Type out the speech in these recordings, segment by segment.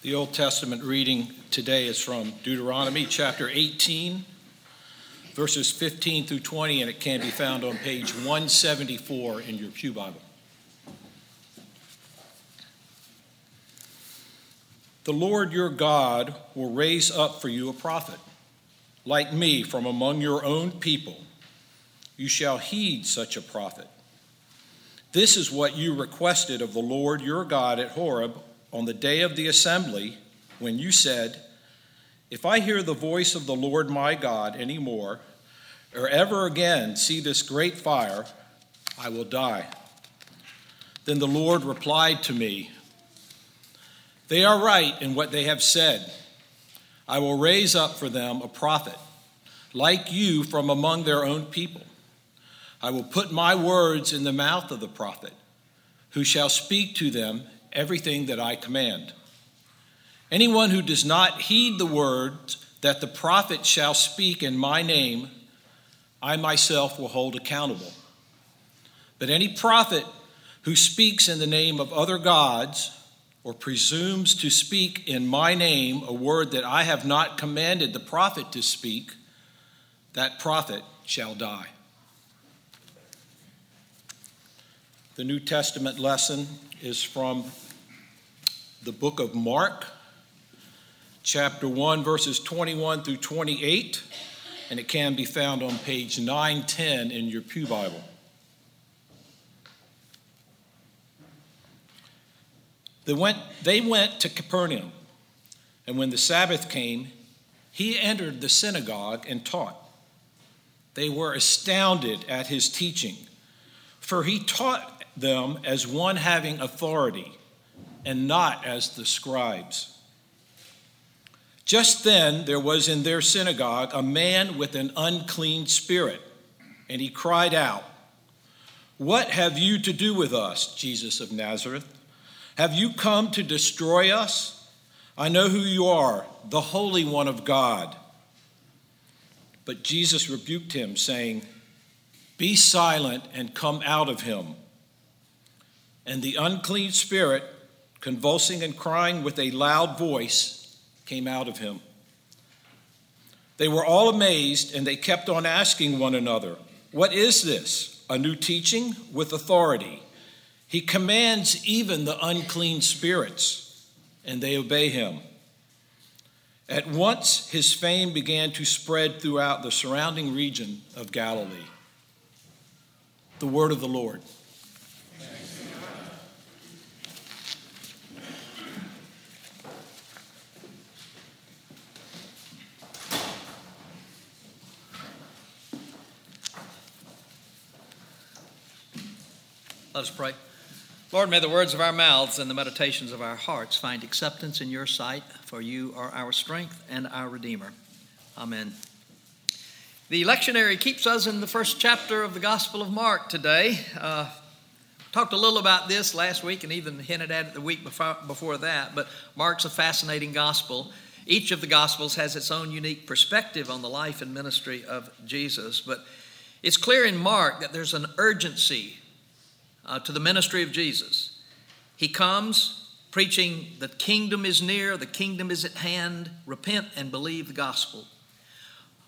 The Old Testament reading today is from Deuteronomy chapter 18, verses 15 through 20, and it can be found on page 174 in your Pew Bible. The Lord your God will raise up for you a prophet, like me, from among your own people. You shall heed such a prophet. This is what you requested of the Lord your God at Horeb on the day of the assembly when you said, If I hear the voice of the Lord my God any more, or ever again see this great fire, I will die. Then the Lord replied to me, They are right in what they have said. I will raise up for them a prophet, like you from among their own people. I will put my words in the mouth of the prophet, who shall speak to them everything that I command. Anyone who does not heed the words that the prophet shall speak in my name, I myself will hold accountable. But any prophet who speaks in the name of other gods or presumes to speak in my name a word that I have not commanded the prophet to speak, that prophet shall die. The New Testament lesson is from the book of Mark, chapter 1, verses 21 through 28, and it can be found on page 910 in your Pew Bible. They went, they went to Capernaum, and when the Sabbath came, he entered the synagogue and taught. They were astounded at his teaching, for he taught them as one having authority and not as the scribes. Just then there was in their synagogue a man with an unclean spirit, and he cried out, What have you to do with us, Jesus of Nazareth? Have you come to destroy us? I know who you are, the Holy One of God. But Jesus rebuked him, saying, Be silent and come out of him. And the unclean spirit, convulsing and crying with a loud voice, came out of him. They were all amazed, and they kept on asking one another, What is this? A new teaching with authority. He commands even the unclean spirits, and they obey him. At once his fame began to spread throughout the surrounding region of Galilee. The word of the Lord. Let us pray. Lord, may the words of our mouths and the meditations of our hearts find acceptance in your sight, for you are our strength and our Redeemer. Amen. The lectionary keeps us in the first chapter of the Gospel of Mark today. Uh, talked a little about this last week and even hinted at it the week before, before that, but Mark's a fascinating gospel. Each of the Gospels has its own unique perspective on the life and ministry of Jesus, but it's clear in Mark that there's an urgency uh, to the ministry of Jesus. He comes preaching, The kingdom is near, the kingdom is at hand, repent and believe the gospel.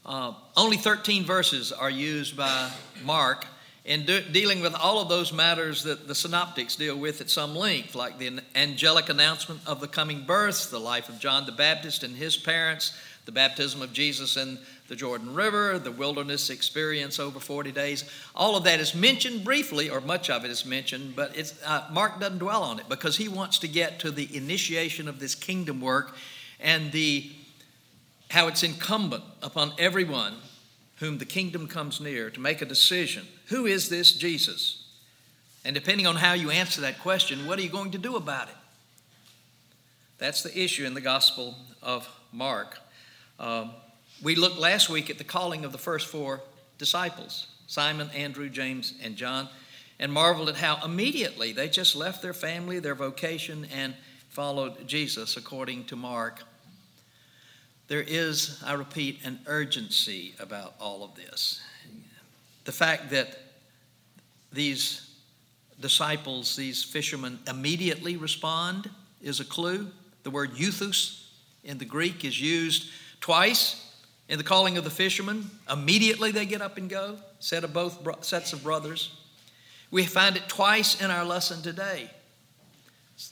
Uh, only 13 verses are used by Mark in de- dealing with all of those matters that the synoptics deal with at some length, like the angelic announcement of the coming birth, the life of John the Baptist and his parents, the baptism of Jesus in the Jordan River, the wilderness experience over 40 days. All of that is mentioned briefly, or much of it is mentioned, but uh, Mark doesn't dwell on it because he wants to get to the initiation of this kingdom work and the how it's incumbent upon everyone whom the kingdom comes near to make a decision. Who is this Jesus? And depending on how you answer that question, what are you going to do about it? That's the issue in the Gospel of Mark. Um, we looked last week at the calling of the first four disciples Simon, Andrew, James, and John, and marveled at how immediately they just left their family, their vocation, and followed Jesus, according to Mark. There is, I repeat, an urgency about all of this. The fact that these disciples, these fishermen, immediately respond is a clue. The word euthus in the Greek is used twice in the calling of the fishermen. Immediately they get up and go, set of both bro- sets of brothers. We find it twice in our lesson today.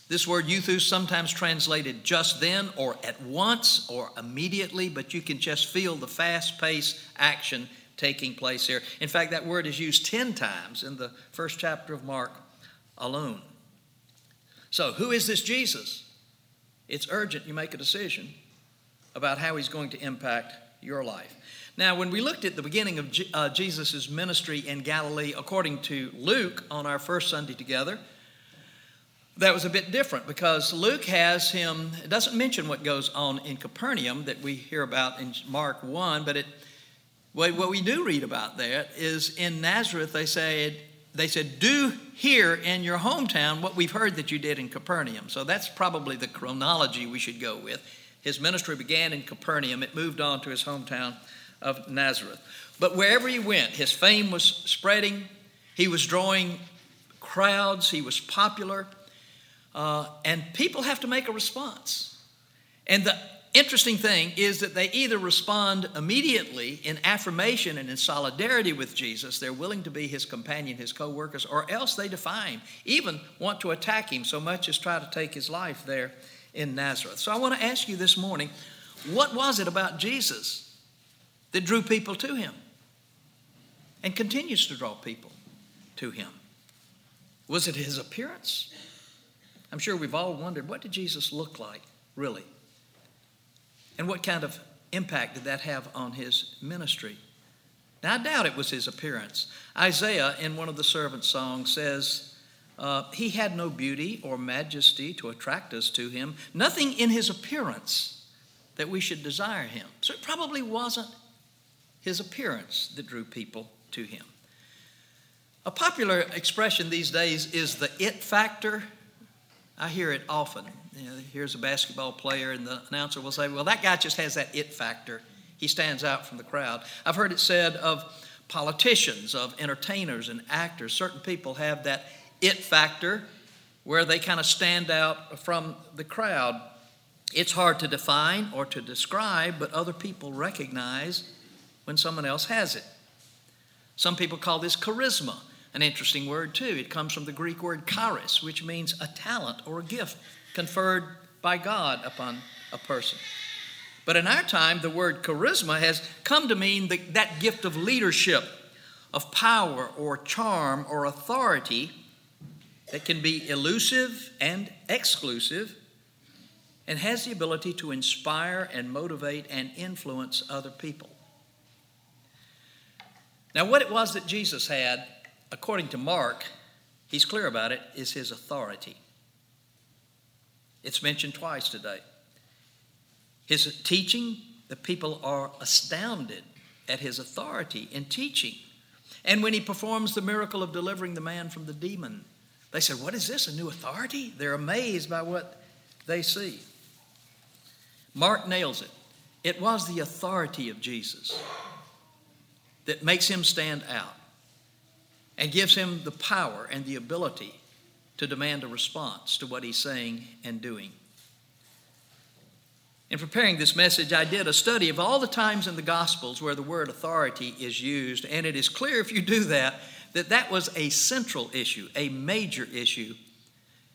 This word euthus sometimes translated just then or at once or immediately, but you can just feel the fast paced action taking place here. In fact, that word is used 10 times in the first chapter of Mark alone. So, who is this Jesus? It's urgent you make a decision about how he's going to impact your life. Now, when we looked at the beginning of uh, Jesus' ministry in Galilee, according to Luke on our first Sunday together, that was a bit different because Luke has him, it doesn't mention what goes on in Capernaum that we hear about in Mark 1, but it, what we do read about that is in Nazareth, they said, they said, Do here in your hometown what we've heard that you did in Capernaum. So that's probably the chronology we should go with. His ministry began in Capernaum, it moved on to his hometown of Nazareth. But wherever he went, his fame was spreading, he was drawing crowds, he was popular. Uh, and people have to make a response. And the interesting thing is that they either respond immediately in affirmation and in solidarity with Jesus, they're willing to be his companion, his co workers, or else they defy him, even want to attack him so much as try to take his life there in Nazareth. So I want to ask you this morning what was it about Jesus that drew people to him and continues to draw people to him? Was it his appearance? I'm sure we've all wondered what did Jesus look like, really? And what kind of impact did that have on his ministry? Now, I doubt it was his appearance. Isaiah, in one of the servant songs, says, uh, He had no beauty or majesty to attract us to him, nothing in his appearance that we should desire him. So it probably wasn't his appearance that drew people to him. A popular expression these days is the it factor. I hear it often. You know, here's a basketball player, and the announcer will say, Well, that guy just has that it factor. He stands out from the crowd. I've heard it said of politicians, of entertainers, and actors. Certain people have that it factor where they kind of stand out from the crowd. It's hard to define or to describe, but other people recognize when someone else has it. Some people call this charisma. An interesting word, too. It comes from the Greek word charis, which means a talent or a gift conferred by God upon a person. But in our time, the word charisma has come to mean the, that gift of leadership, of power or charm or authority that can be elusive and exclusive and has the ability to inspire and motivate and influence other people. Now, what it was that Jesus had according to Mark, he's clear about it, is his authority. It's mentioned twice today. His teaching, the people are astounded at his authority in teaching. And when he performs the miracle of delivering the man from the demon, they said, What is this? A new authority? They're amazed by what they see. Mark nails it. It was the authority of Jesus that makes him stand out and gives him the power and the ability to demand a response to what he's saying and doing. In preparing this message, I did a study of all the times in the Gospels where the word authority is used, and it is clear if you do that that that was a central issue, a major issue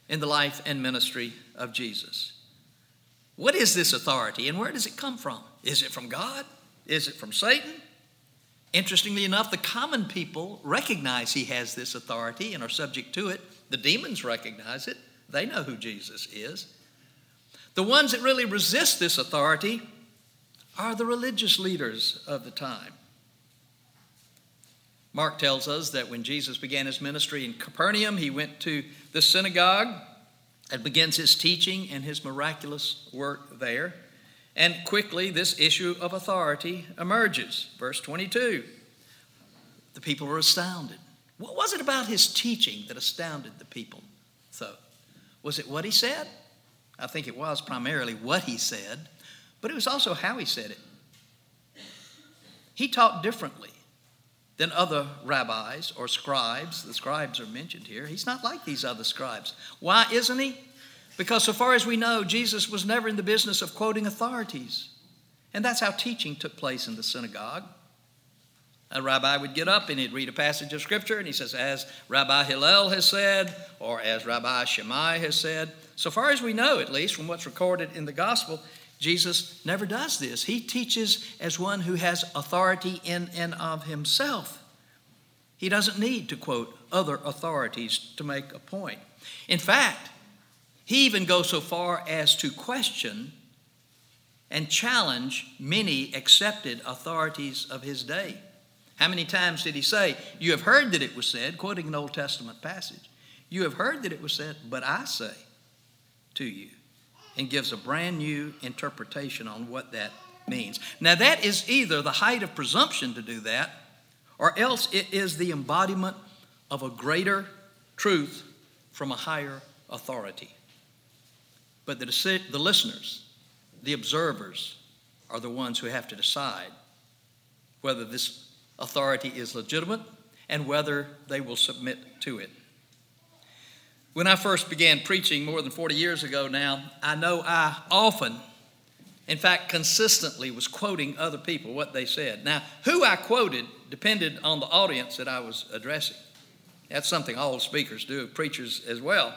in the life and ministry of Jesus. What is this authority and where does it come from? Is it from God? Is it from Satan? Interestingly enough, the common people recognize he has this authority and are subject to it. The demons recognize it, they know who Jesus is. The ones that really resist this authority are the religious leaders of the time. Mark tells us that when Jesus began his ministry in Capernaum, he went to the synagogue and begins his teaching and his miraculous work there. And quickly, this issue of authority emerges. Verse 22 the people were astounded. What was it about his teaching that astounded the people so? Was it what he said? I think it was primarily what he said, but it was also how he said it. He taught differently than other rabbis or scribes. The scribes are mentioned here. He's not like these other scribes. Why isn't he? Because so far as we know, Jesus was never in the business of quoting authorities. And that's how teaching took place in the synagogue. A rabbi would get up and he'd read a passage of scripture and he says, as Rabbi Hillel has said, or as Rabbi Shammai has said. So far as we know, at least from what's recorded in the gospel, Jesus never does this. He teaches as one who has authority in and of himself. He doesn't need to quote other authorities to make a point. In fact, he even goes so far as to question and challenge many accepted authorities of his day. How many times did he say, You have heard that it was said, quoting an Old Testament passage, You have heard that it was said, but I say to you, and gives a brand new interpretation on what that means. Now, that is either the height of presumption to do that, or else it is the embodiment of a greater truth from a higher authority. But the, the listeners, the observers, are the ones who have to decide whether this authority is legitimate and whether they will submit to it. When I first began preaching more than 40 years ago now, I know I often, in fact, consistently was quoting other people what they said. Now, who I quoted depended on the audience that I was addressing. That's something all speakers do, preachers as well.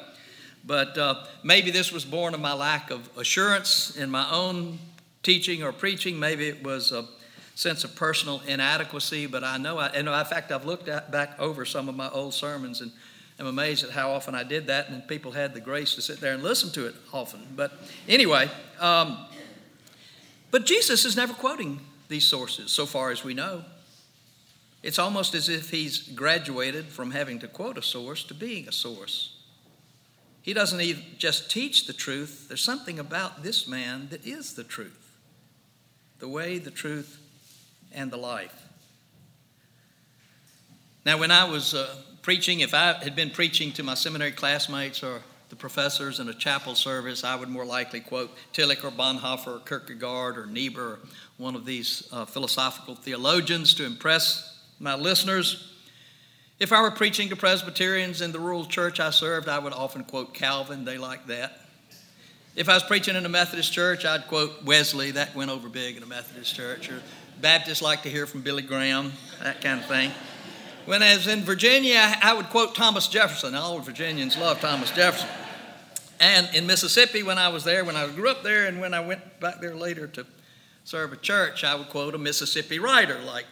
But uh, maybe this was born of my lack of assurance in my own teaching or preaching. Maybe it was a sense of personal inadequacy. But I know, I, and in fact, I've looked at, back over some of my old sermons and I'm amazed at how often I did that, and people had the grace to sit there and listen to it often. But anyway, um, but Jesus is never quoting these sources, so far as we know. It's almost as if he's graduated from having to quote a source to being a source. He doesn't even just teach the truth, there's something about this man that is the truth the way, the truth, and the life. Now, when I was uh, preaching, if I had been preaching to my seminary classmates or the professors in a chapel service, I would more likely quote Tillich or Bonhoeffer or Kierkegaard or Niebuhr or one of these uh, philosophical theologians to impress my listeners. If I were preaching to Presbyterians in the rural church I served, I would often quote Calvin. They like that. If I was preaching in a Methodist church, I'd quote Wesley. That went over big in a Methodist church. Or Baptists like to hear from Billy Graham, that kind of thing. When I was in Virginia, I would quote Thomas Jefferson. All Virginians love Thomas Jefferson. And in Mississippi, when I was there, when I grew up there, and when I went back there later to serve a church, I would quote a Mississippi writer like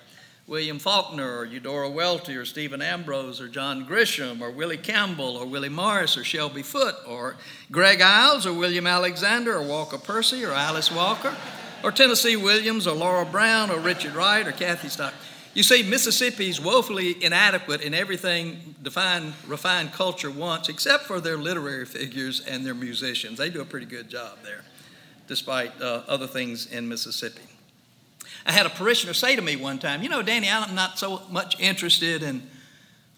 William Faulkner or Eudora Welty or Stephen Ambrose or John Grisham or Willie Campbell or Willie Morris or Shelby Foote or Greg Iles or William Alexander or Walker Percy or Alice Walker or Tennessee Williams or Larry Brown or Richard Wright or Kathy Stock. You see, Mississippi is woefully inadequate in everything defined, refined culture wants, except for their literary figures and their musicians. They do a pretty good job there, despite uh, other things in Mississippi. I had a parishioner say to me one time, You know, Danny, I'm not so much interested in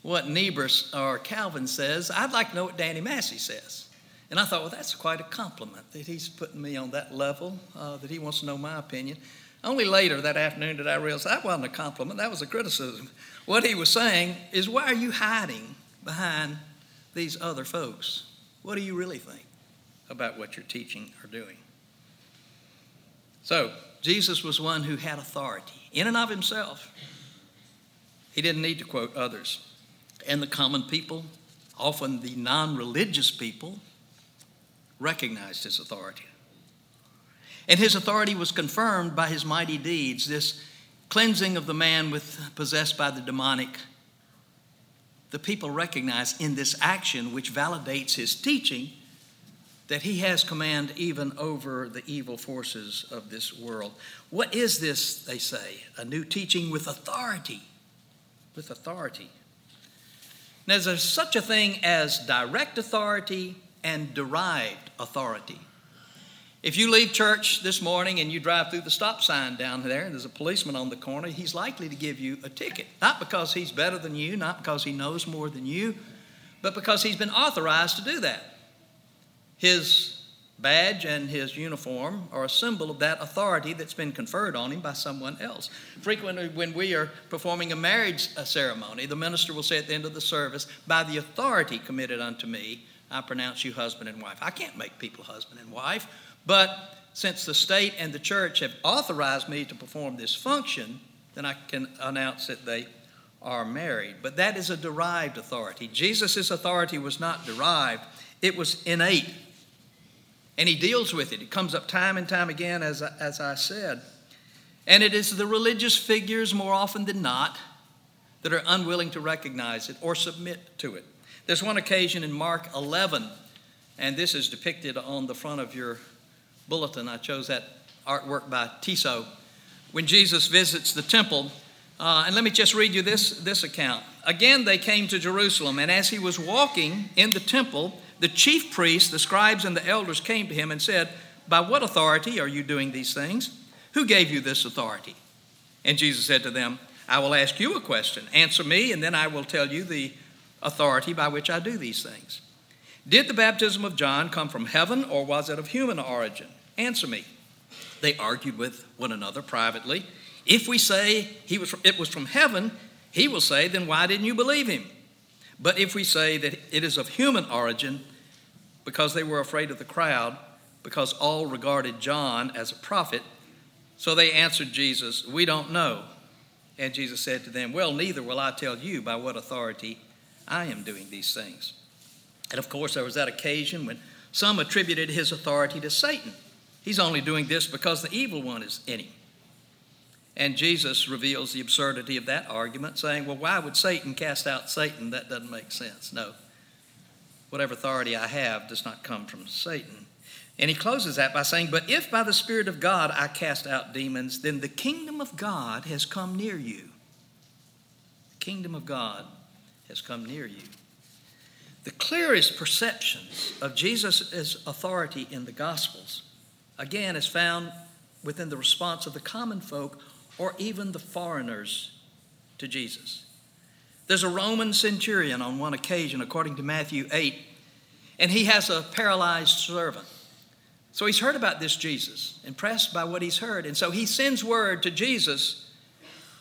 what Niebuhr or Calvin says. I'd like to know what Danny Massey says. And I thought, well, that's quite a compliment that he's putting me on that level, uh, that he wants to know my opinion. Only later that afternoon did I realize that wasn't a compliment, that was a criticism. What he was saying is, why are you hiding behind these other folks? What do you really think about what you're teaching or doing? So, Jesus was one who had authority in and of himself. He didn't need to quote others. And the common people, often the non religious people, recognized his authority. And his authority was confirmed by his mighty deeds, this cleansing of the man with, possessed by the demonic. The people recognize in this action, which validates his teaching, that he has command even over the evil forces of this world. What is this, they say? A new teaching with authority. With authority. Now, there's such a thing as direct authority and derived authority. If you leave church this morning and you drive through the stop sign down there and there's a policeman on the corner, he's likely to give you a ticket. Not because he's better than you, not because he knows more than you, but because he's been authorized to do that. His badge and his uniform are a symbol of that authority that's been conferred on him by someone else. Frequently, when we are performing a marriage ceremony, the minister will say at the end of the service, By the authority committed unto me I pronounce you husband and wife. I can't make people husband and wife, but since the state and the church have authorized me to perform this function, then I can announce that they are married. But that is a derived authority. Jesus' authority was not derived, it was innate. And he deals with it. It comes up time and time again, as I, as I said. And it is the religious figures, more often than not, that are unwilling to recognize it or submit to it. There's one occasion in Mark 11, and this is depicted on the front of your bulletin. I chose that artwork by Tissot. When Jesus visits the temple, uh, and let me just read you this, this account. Again, they came to Jerusalem, and as he was walking in the temple, the chief priests, the scribes, and the elders came to him and said, By what authority are you doing these things? Who gave you this authority? And Jesus said to them, I will ask you a question. Answer me, and then I will tell you the authority by which I do these things. Did the baptism of John come from heaven, or was it of human origin? Answer me. They argued with one another privately. If we say he was, it was from heaven, he will say, Then why didn't you believe him? But if we say that it is of human origin, because they were afraid of the crowd, because all regarded John as a prophet, so they answered Jesus, We don't know. And Jesus said to them, Well, neither will I tell you by what authority I am doing these things. And of course, there was that occasion when some attributed his authority to Satan. He's only doing this because the evil one is in him. And Jesus reveals the absurdity of that argument, saying, Well, why would Satan cast out Satan? That doesn't make sense. No. Whatever authority I have does not come from Satan. And he closes that by saying, But if by the Spirit of God I cast out demons, then the kingdom of God has come near you. The kingdom of God has come near you. The clearest perceptions of Jesus' authority in the Gospels, again, is found within the response of the common folk or even the foreigners to Jesus. There's a Roman centurion on one occasion, according to Matthew 8, and he has a paralyzed servant. So he's heard about this Jesus, impressed by what he's heard, and so he sends word to Jesus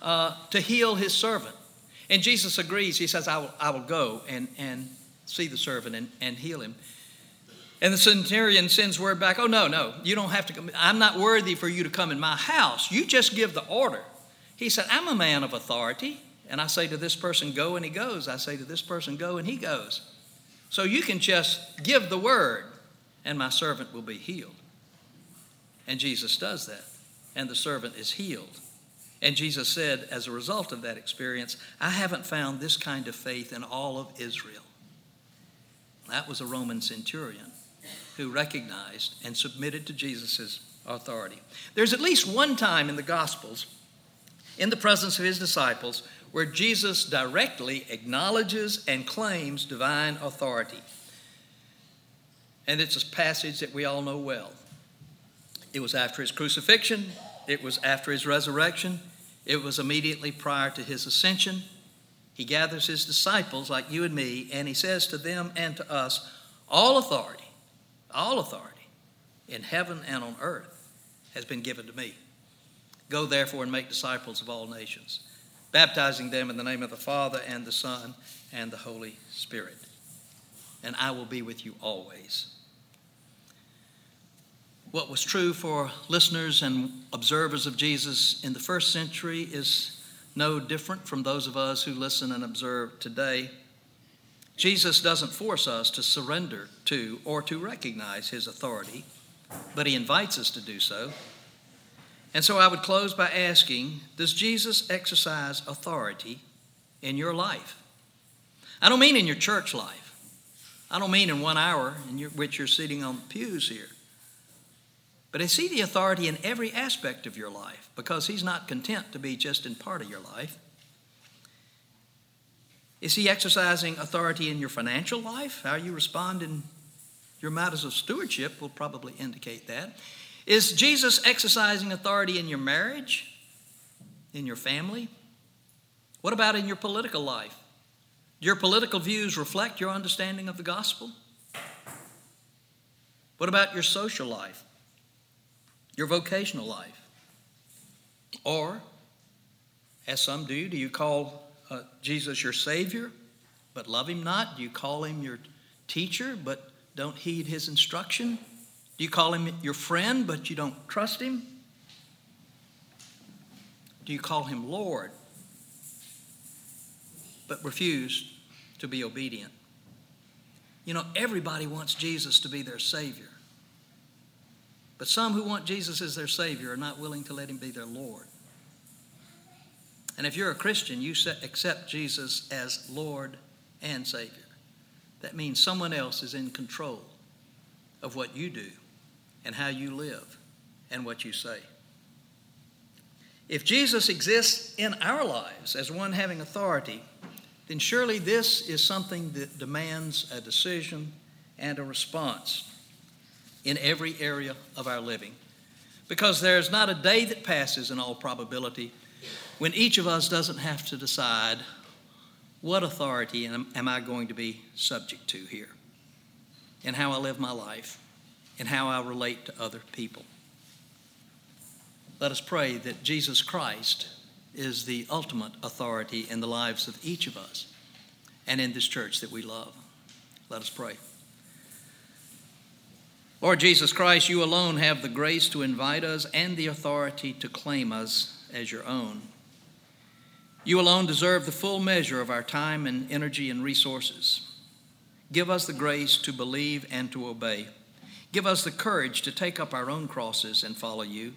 uh, to heal his servant. And Jesus agrees. He says, I will, I will go and, and see the servant and, and heal him. And the centurion sends word back, Oh, no, no, you don't have to come. I'm not worthy for you to come in my house. You just give the order. He said, I'm a man of authority. And I say to this person, Go, and he goes. I say to this person, Go, and he goes. So you can just give the word, and my servant will be healed. And Jesus does that, and the servant is healed. And Jesus said, as a result of that experience, I haven't found this kind of faith in all of Israel. That was a Roman centurion who recognized and submitted to Jesus' authority. There's at least one time in the Gospels, in the presence of his disciples, where Jesus directly acknowledges and claims divine authority. And it's a passage that we all know well. It was after his crucifixion, it was after his resurrection, it was immediately prior to his ascension. He gathers his disciples, like you and me, and he says to them and to us, All authority all authority in heaven and on earth has been given to me. Go therefore and make disciples of all nations, baptizing them in the name of the Father and the Son and the Holy Spirit. And I will be with you always. What was true for listeners and observers of Jesus in the first century is no different from those of us who listen and observe today. Jesus doesn't force us to surrender to or to recognize his authority, but he invites us to do so. And so I would close by asking Does Jesus exercise authority in your life? I don't mean in your church life. I don't mean in one hour in which you're sitting on pews here. But is he the authority in every aspect of your life? Because he's not content to be just in part of your life. Is he exercising authority in your financial life? How you respond in your matters of stewardship will probably indicate that. Is Jesus exercising authority in your marriage, in your family? What about in your political life? Do your political views reflect your understanding of the gospel? What about your social life, your vocational life? Or, as some do, do you call uh, Jesus your Savior, but love Him not? Do you call Him your teacher but don't heed his instruction? Do you call him your friend but you don't trust him? Do you call him Lord but refuse to be obedient? You know, everybody wants Jesus to be their Savior. But some who want Jesus as their Savior are not willing to let Him be their Lord. And if you're a Christian, you accept Jesus as Lord and Savior. That means someone else is in control of what you do and how you live and what you say. If Jesus exists in our lives as one having authority, then surely this is something that demands a decision and a response in every area of our living. Because there's not a day that passes, in all probability, when each of us doesn't have to decide what authority am, am I going to be subject to here, and how I live my life, and how I relate to other people. Let us pray that Jesus Christ is the ultimate authority in the lives of each of us and in this church that we love. Let us pray. Lord Jesus Christ, you alone have the grace to invite us and the authority to claim us as your own. You alone deserve the full measure of our time and energy and resources. Give us the grace to believe and to obey. Give us the courage to take up our own crosses and follow you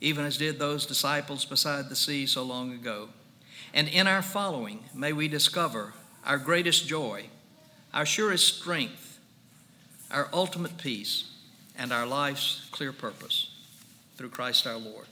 even as did those disciples beside the sea so long ago. And in our following, may we discover our greatest joy, our surest strength, our ultimate peace, and our life's clear purpose through Christ our Lord.